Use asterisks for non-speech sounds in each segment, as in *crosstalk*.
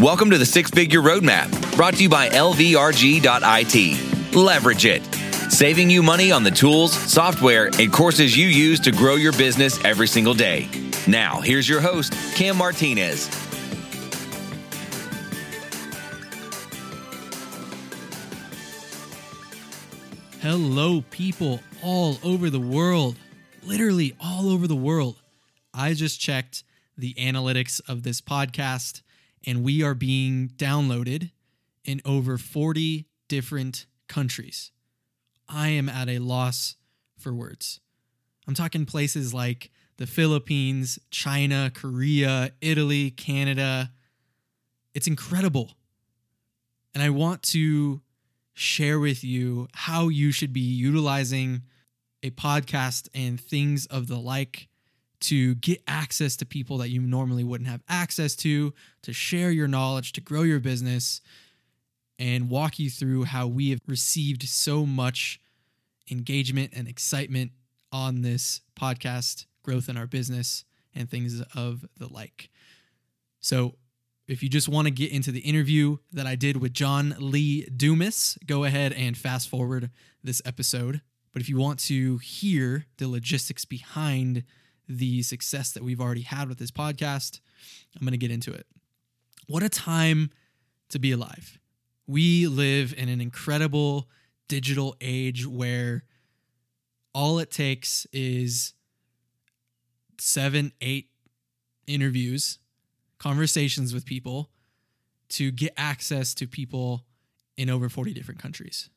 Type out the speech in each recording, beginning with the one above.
Welcome to the Six Figure Roadmap, brought to you by LVRG.IT. Leverage it, saving you money on the tools, software, and courses you use to grow your business every single day. Now, here's your host, Cam Martinez. Hello, people all over the world, literally all over the world. I just checked the analytics of this podcast, and we are being downloaded in over 40 different countries. I am at a loss for words. I'm talking places like the Philippines, China, Korea, Italy, Canada. It's incredible. And I want to share with you how you should be utilizing a podcast and things of the like to get access to people that you normally wouldn't have access to, to share your knowledge, to grow your business, and walk you through how we have received so much engagement and excitement on this podcast, growth in our business, and things of the like. So, if you just want to get into the interview that I did with John Lee Dumas, go ahead and fast forward this episode. But if you want to hear the logistics behind the success that we've already had with this podcast, I'm going to get into it. What a time to be alive. We live in an incredible digital age where all it takes is seven, eight interviews, conversations with people to get access to people in over 40 different countries.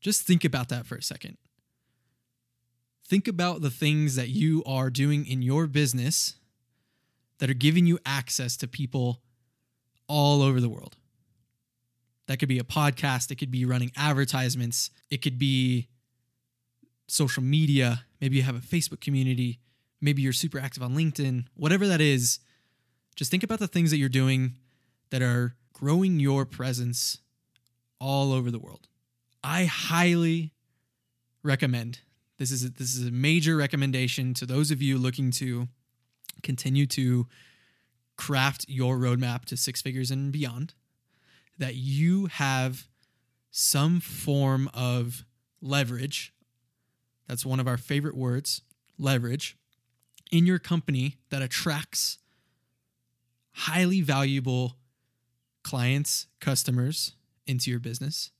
Just think about that for a second. Think about the things that you are doing in your business that are giving you access to people all over the world. That could be a podcast, it could be running advertisements, it could be social media. Maybe you have a Facebook community, maybe you're super active on LinkedIn, whatever that is. Just think about the things that you're doing that are growing your presence all over the world. I highly recommend this is a, this is a major recommendation to those of you looking to continue to craft your roadmap to six figures and beyond that you have some form of leverage. That's one of our favorite words leverage in your company that attracts highly valuable clients, customers into your business,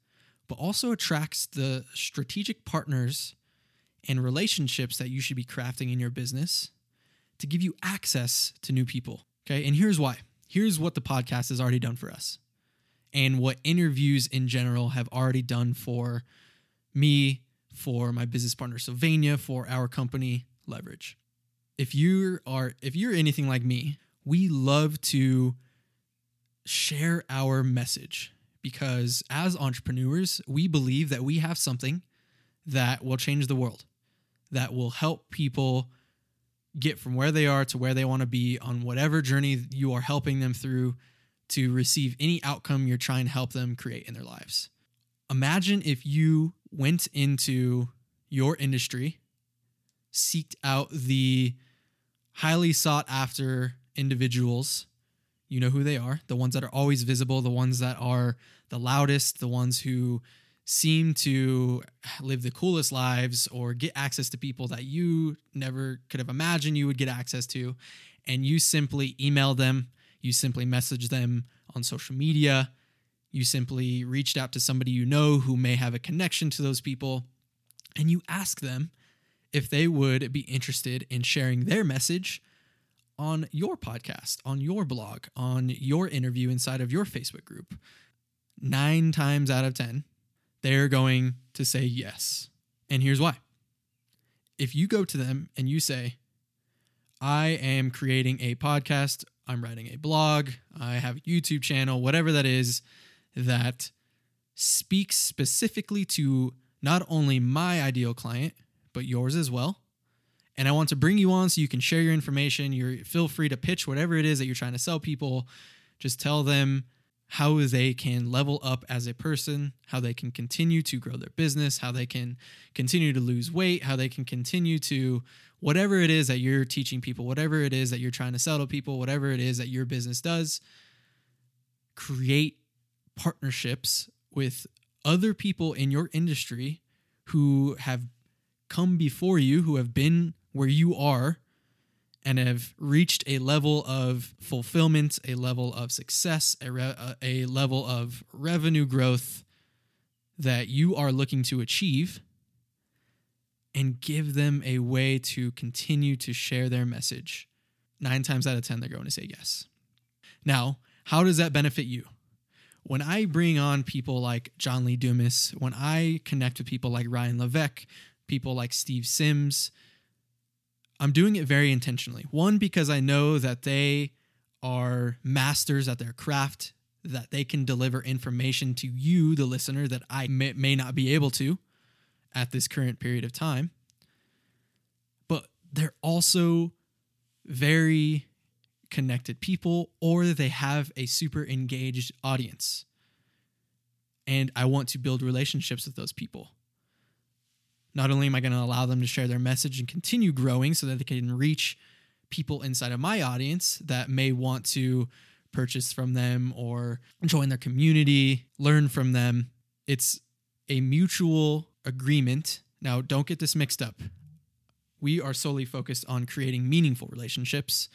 but also attracts the strategic partners and relationships that you should be crafting in your business to give you access to new people. Okay. And here's why. Here's what the podcast has already done for us, and what interviews in general have already done for me, for my business partner Sylvania, for our company Leverage. If you are if you're anything like me, we love to share our message because as entrepreneurs, we believe that we have something that will change the world that will help people get from where they are to where they want to be on whatever journey you are helping them through to receive any outcome you're trying to help them create in their lives. Imagine if you went into your industry, seeked out the highly sought after individuals. You know who they are, the ones that are always visible, the ones that are the loudest, the ones who seem to live the coolest lives or get access to people that you never could have imagined you would get access to. And you simply email them, you simply message them on social media, you simply reached out to somebody you know who may have a connection to those people, and you ask them if they would be interested in sharing their message on your podcast, on your blog, on your interview inside of your Facebook group. Nine times out of 10, they're going to say yes. And here's why. If you go to them and you say, I am creating a podcast, I'm writing a blog, I have a YouTube channel, whatever that is, that speaks specifically to not only my ideal client, but yours as well. And I want to bring you on so you can share your information. You feel free to pitch whatever it is that you're trying to sell people. Just tell them how they can level up as a person, how they can continue to grow their business, how they can continue to lose weight, how they can continue to whatever it is that you're teaching people, whatever it is that you're trying to sell to people, whatever it is that your business does. create partnerships with other people in your industry who have come before you, who have been where you are, and have reached a level of fulfillment, a level of success, a, re- uh, a level of revenue growth that you are looking to achieve, and give them a way to continue to share their message. Nine times out of 10, they're going to say yes. Now, how does that benefit you? When I bring on people like John Lee Dumas, when I connect with people like Ryan Levesque, people like Steve Sims, I'm doing it very intentionally. One, because I know that they are masters at their craft, that they can deliver information to you, the listener, that I may, may not be able to at this current period of time. But they're also very connected people or they have a super engaged audience. And I want to build relationships with those people. Not only am I going to allow them to share their message and continue growing so that they can reach people inside of my audience that may want to purchase from them or join their community, learn from them. It's a mutual agreement. Now, don't get this mixed up. We are solely focused on creating meaningful relationships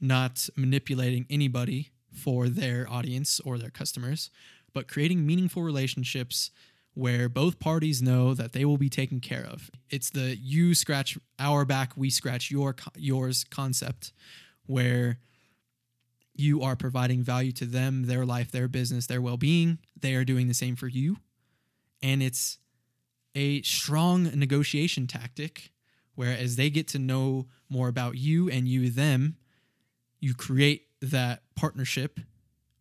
not manipulating anybody for their audience or their customers, but creating meaningful relationships where both parties know that they will be taken care of. It's the you scratch our back, we scratch your yours concept where you are providing value to them, their life, their business, their well-being. They are doing the same for you. And it's a strong negotiation tactic where as they get to know more about you and you them, you create that partnership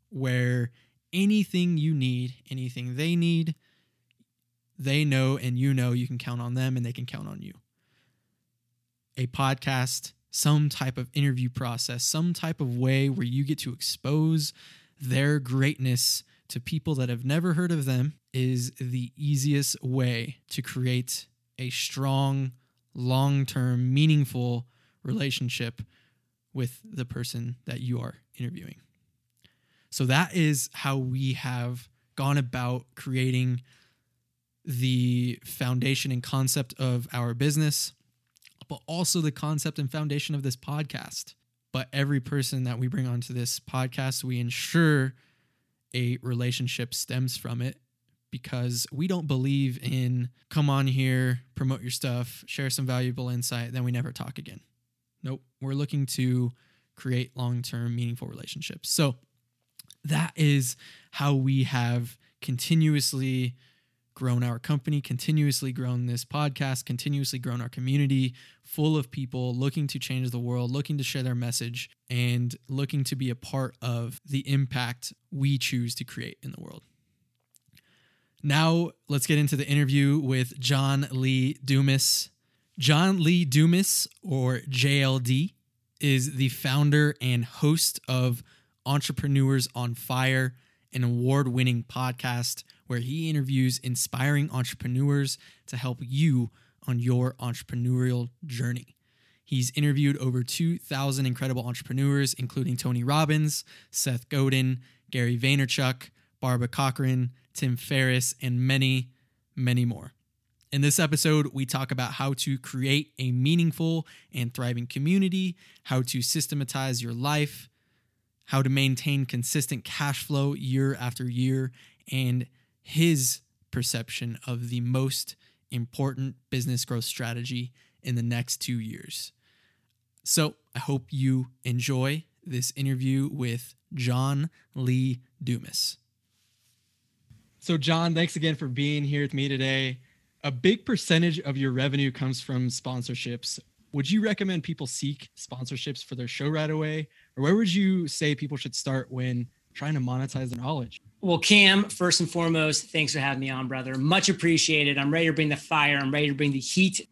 where anything you need, anything they need, they know and you know you can count on them and they can count on you. A podcast, some type of interview process, some type of way where you get to expose their greatness to people that have never heard of them is the easiest way to create a strong, long term, meaningful relationship with the person that you are interviewing. So that is how we have gone about creating the foundation and concept of our business, but also the concept and foundation of this podcast. But every person that we bring onto this podcast, we ensure a relationship stems from it because we don't believe in come on here, promote your stuff, share some valuable insight, then we never talk again. Nope. We're looking to create long term, meaningful relationships. So that is how we have continuously grown our company, continuously grown this podcast, continuously grown our community full of people looking to change the world, looking to share their message, and looking to be a part of the impact we choose to create in the world. Now, let's get into the interview with John Lee Dumas. John Lee Dumas, or JLD, is the founder and host of Entrepreneurs on Fire, an award winning podcast where he interviews inspiring entrepreneurs to help you on your entrepreneurial journey. He's interviewed over 2,000 incredible entrepreneurs, including Tony Robbins, Seth Godin, Gary Vaynerchuk, Barbara Corcoran, Tim Ferriss, and many, many more. In this episode, we talk about how to create a meaningful and thriving community, how to systematize your life, how to maintain consistent cash flow year after year, and his perception of the most important business growth strategy in the next two years. So I hope you enjoy this interview with John Lee Dumas. So, John, thanks again for being here with me today a big percentage of your revenue comes from sponsorships. Would you recommend people seek sponsorships for their show right away? Or where would you say people should start when trying to monetize their knowledge? Well, Cam, first and foremost, thanks for having me on, brother. Much appreciated. I'm ready to bring the fire. I'm ready to bring the heat.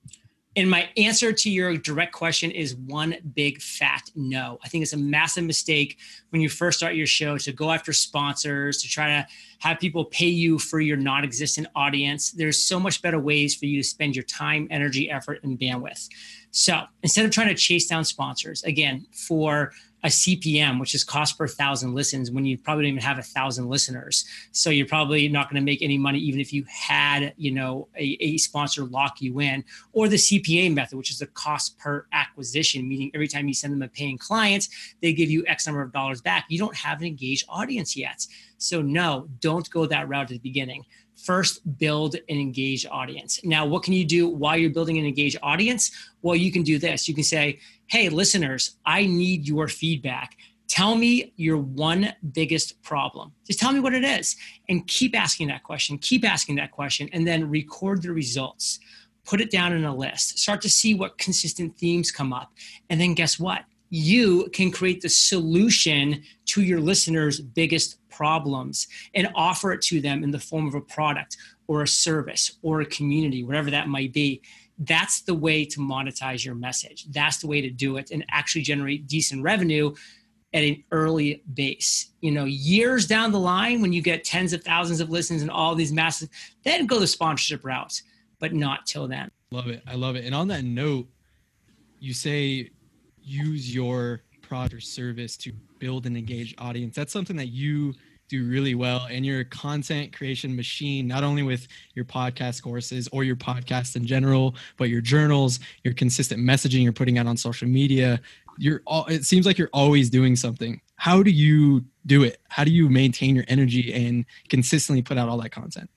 And my answer to your direct question is one big fat no. I think it's a massive mistake when you first start your show to go after sponsors, to try to have people pay you for your non existent audience. There's so much better ways for you to spend your time, energy, effort, and bandwidth. So instead of trying to chase down sponsors, again, for a CPM, which is cost per thousand listens, when you probably don't even have a thousand listeners. So you're probably not going to make any money, even if you had, you know, a, a sponsor lock you in, or the CPA method, which is the cost per acquisition, meaning every time you send them a paying client, they give you X number of dollars back. You don't have an engaged audience yet. So no, don't go that route at the beginning first build an engaged audience. Now, what can you do while you're building an engaged audience? Well, you can do this. You can say, hey, listeners, I need your feedback. Tell me your one biggest problem. Just tell me what it is and keep asking that question, keep asking that question, and then record the results. Put it down in a list. Start to see what consistent themes come up. And then guess what? You can create the solution to your listeners' biggest problems and offer it to them in the form of a product or a service or a community, whatever that might be. That's the way to monetize your message. That's the way to do it and actually generate decent revenue at an early base. You know, years down the line, when you get tens of thousands of listens and all these massive, then go the sponsorship route, but not till then. Love it. I love it. And on that note, you say use your product or service to build an engaged audience. That's something that you do really well and your content creation machine not only with your podcast courses or your podcast in general but your journals your consistent messaging you're putting out on social media. You're all it seems like you're always doing something. How do you do it? How do you maintain your energy and consistently put out all that content?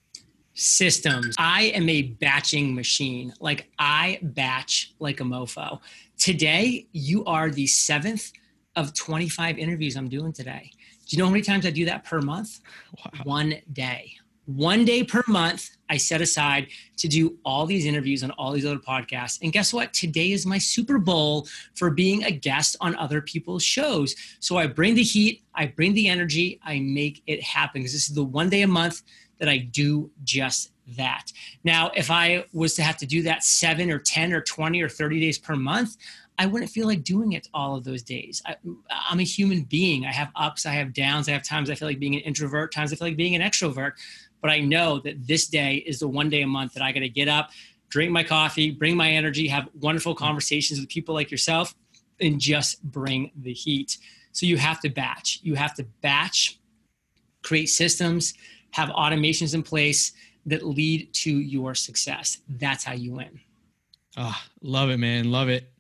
Systems. I am a batching machine. Like i batch like a mofo. Today you are the seventh of 25 interviews i'm doing today do you know how many times I do that per month? Wow. One day. One day per month, I set aside to do all these interviews on all these other podcasts. And guess what? Today is my Super Bowl for being a guest on other people's shows. So I bring the heat, I bring the energy, I make it happen because this is the one day a month that I do just that. Now, if I was to have to do that seven or 10 or 20 or 30 days per month, I wouldn't feel like doing it all of those days. I, am a human being. I have ups, I have downs. I have times I feel like being an introvert, times I feel like being an extrovert. But I know that this day is the one day a month that I got to get up, drink my coffee, bring my energy, have wonderful conversations with people like yourself, and just bring the heat. So you have to batch. You have to batch, create systems, have automations in place that lead to your success. That's how you win. Ah, oh, love it, man. Love it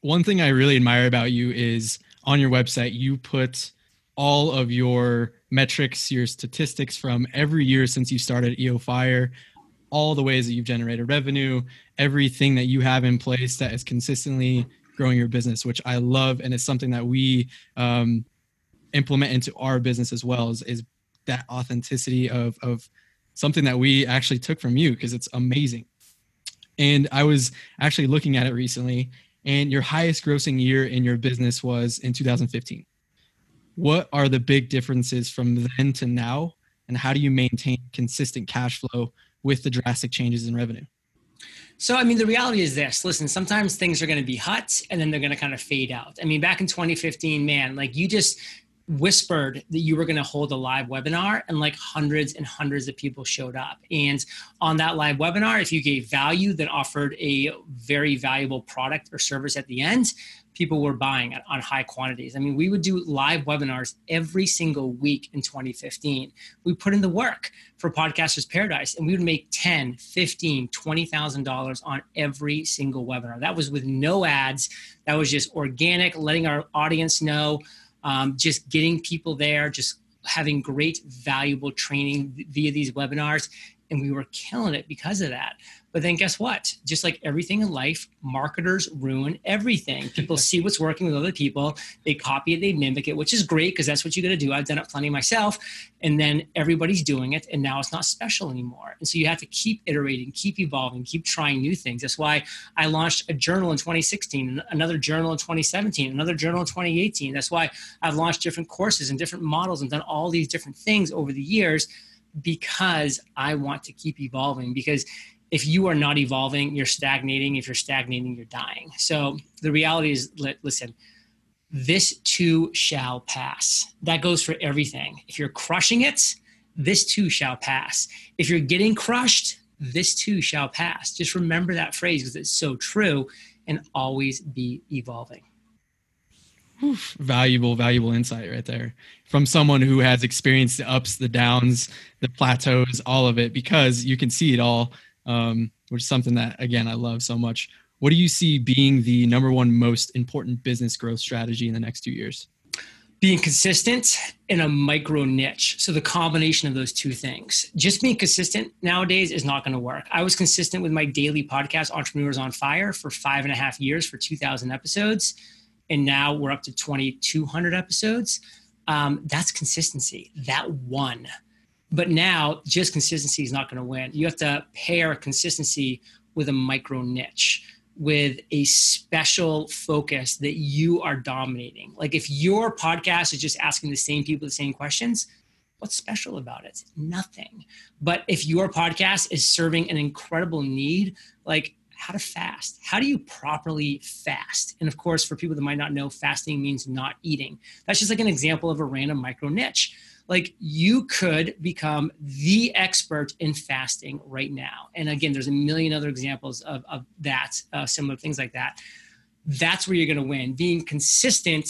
one thing I really admire about you is on your website, you put all of your metrics, your statistics from every year since you started EO Fire, all the ways that you've generated revenue, everything that you have in place that is consistently growing your business, which I love. And it's something that we um, implement into our business as well is, is that authenticity of, of something that we actually took from you because it's amazing. And I was actually looking at it recently and your highest grossing year in your business was in 2015. What are the big differences from then to now? And how do you maintain consistent cash flow with the drastic changes in revenue? So, I mean, the reality is this listen, sometimes things are going to be hot and then they're going to kind of fade out. I mean, back in 2015, man, like you just, whispered that you were going to hold a live webinar and like hundreds and hundreds of people showed up. And on that live webinar if you gave value that offered a very valuable product or service at the end people were buying on high quantities. I mean we would do live webinars every single week in 2015 we put in the work for podcasters paradise and we would make 10 15 20000 dollars on every single webinar. That was with no ads. That was just organic letting our audience know um, just getting people there, just having great, valuable training via these webinars. And we were killing it because of that. But then guess what? Just like everything in life, marketers ruin everything. *laughs* People see what's working with other people, they copy it, they mimic it, which is great because that's what you got to do. I've done it plenty myself. And then everybody's doing it, and now it's not special anymore. And so you have to keep iterating, keep evolving, keep trying new things. That's why I launched a journal in 2016, another journal in 2017, another journal in 2018. That's why I've launched different courses and different models and done all these different things over the years because I want to keep evolving. Because if you are not evolving, you're stagnating. If you're stagnating, you're dying. So the reality is, listen, this too shall pass. That goes for everything. If you're crushing it, this too shall pass. If you're getting crushed, this too shall pass. Just remember that phrase because it's so true and always be evolving. Oof, valuable, valuable insight right there from someone who has experienced the ups, the downs, the plateaus, all of it, because you can see it all, um, which is something that, again, I love so much. What do you see being the number one most important business growth strategy in the next two years? Being consistent in a micro niche. So, the combination of those two things. Just being consistent nowadays is not going to work. I was consistent with my daily podcast, Entrepreneurs on Fire, for five and a half years for 2,000 episodes and now we're up to 2200 episodes um, that's consistency that one but now just consistency is not going to win you have to pair consistency with a micro niche with a special focus that you are dominating like if your podcast is just asking the same people the same questions what's special about it nothing but if your podcast is serving an incredible need like how to fast. How do you properly fast? And of course, for people that might not know, fasting means not eating. That's just like an example of a random micro niche. Like you could become the expert in fasting right now. And again, there's a million other examples of, of that, uh, similar things like that. That's where you're going to win. Being consistent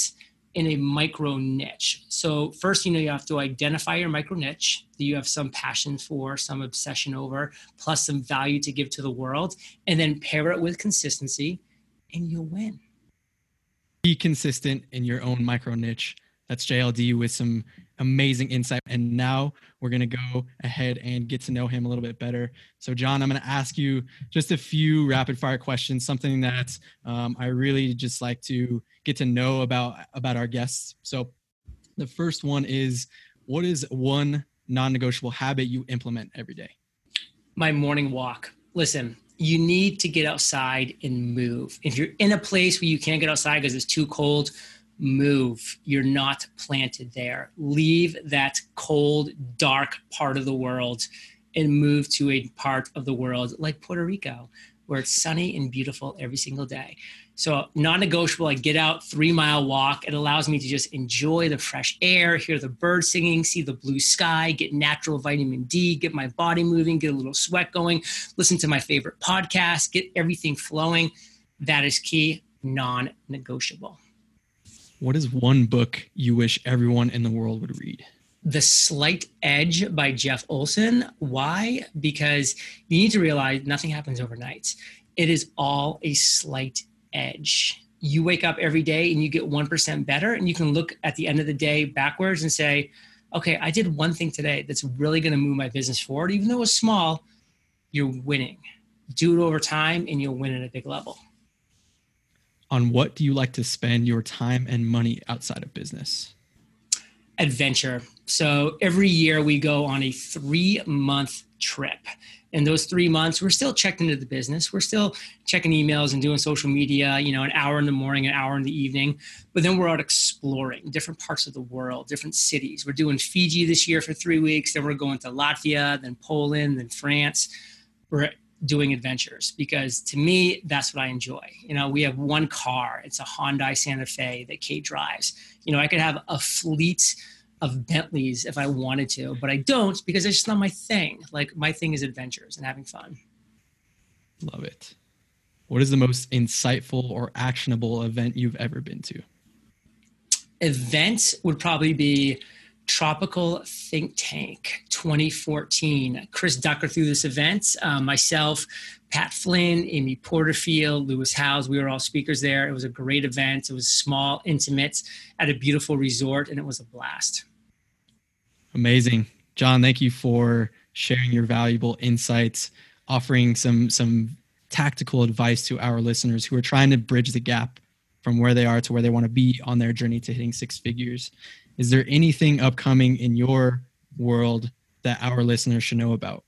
in a micro niche. So first, you know, you have to identify your micro niche that you have some passion for, some obsession over, plus some value to give to the world, and then pair it with consistency, and you'll win. Be consistent in your own micro niche. That's JLD with some amazing insight. And now we're going to go ahead and get to know him a little bit better. So, John, I'm going to ask you just a few rapid fire questions, something that um, I really just like to get to know about about our guests. So, the first one is what is one non-negotiable habit you implement every day? My morning walk. Listen, you need to get outside and move. If you're in a place where you can't get outside because it's too cold, move. You're not planted there. Leave that cold, dark part of the world and move to a part of the world like Puerto Rico, where it's sunny and beautiful every single day. So, non negotiable, I get out, three mile walk. It allows me to just enjoy the fresh air, hear the birds singing, see the blue sky, get natural vitamin D, get my body moving, get a little sweat going, listen to my favorite podcast, get everything flowing. That is key, non negotiable. What is one book you wish everyone in the world would read? The Slight Edge by Jeff Olson. Why? Because you need to realize nothing happens overnight. It is all a slight edge. You wake up every day and you get 1% better, and you can look at the end of the day backwards and say, okay, I did one thing today that's really going to move my business forward. Even though it's small, you're winning. Do it over time and you'll win at a big level on what do you like to spend your time and money outside of business? Adventure. So every year we go on a three month trip. In those three months, we're still checked into the business. We're still checking emails and doing social media, you know, an hour in the morning, an hour in the evening. But then we're out exploring different parts of the world, different cities. We're doing Fiji this year for three weeks. Then we're going to Latvia, then Poland, then France. We're doing adventures because to me that's what i enjoy. You know we have one car. It's a hyundai santa fe that kate drives. You know i could have a fleet of bentleys if i wanted to but i don't because it's just not my thing. Like my thing is adventures and having fun. Love it. What is the most insightful or actionable event you've ever been to? Event would probably be Tropical Think Tank 2014. Chris Ducker threw this event. Uh, myself, Pat Flynn, Amy Porterfield, Lewis Howes, we were all speakers there. It was a great event. It was small, intimate, at a beautiful resort, and it was a blast. Amazing. John, thank you for sharing your valuable insights, offering some some tactical advice to our listeners who are trying to bridge the gap from where they are to where they want to be on their journey to hitting six figures. Is there anything upcoming in your world that our listeners should know about?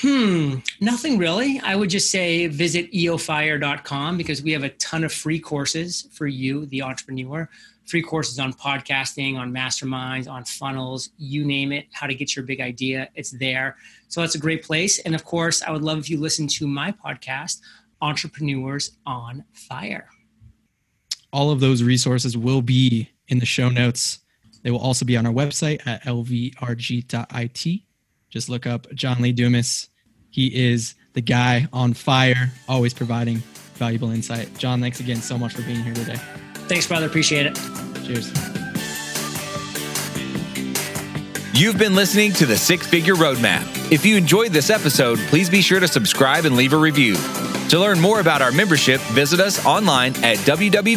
Hmm, nothing really. I would just say visit eofire.com because we have a ton of free courses for you, the entrepreneur. Free courses on podcasting, on masterminds, on funnels, you name it, how to get your big idea. It's there. So that's a great place. And of course, I would love if you listen to my podcast, Entrepreneurs on Fire. All of those resources will be in the show notes. They will also be on our website at lvrg.it. Just look up John Lee Dumas. He is the guy on fire, always providing valuable insight. John, thanks again so much for being here today. Thanks, brother. Appreciate it. Cheers. You've been listening to the Six Figure Roadmap. If you enjoyed this episode, please be sure to subscribe and leave a review. To learn more about our membership, visit us online at www.lvrg.it.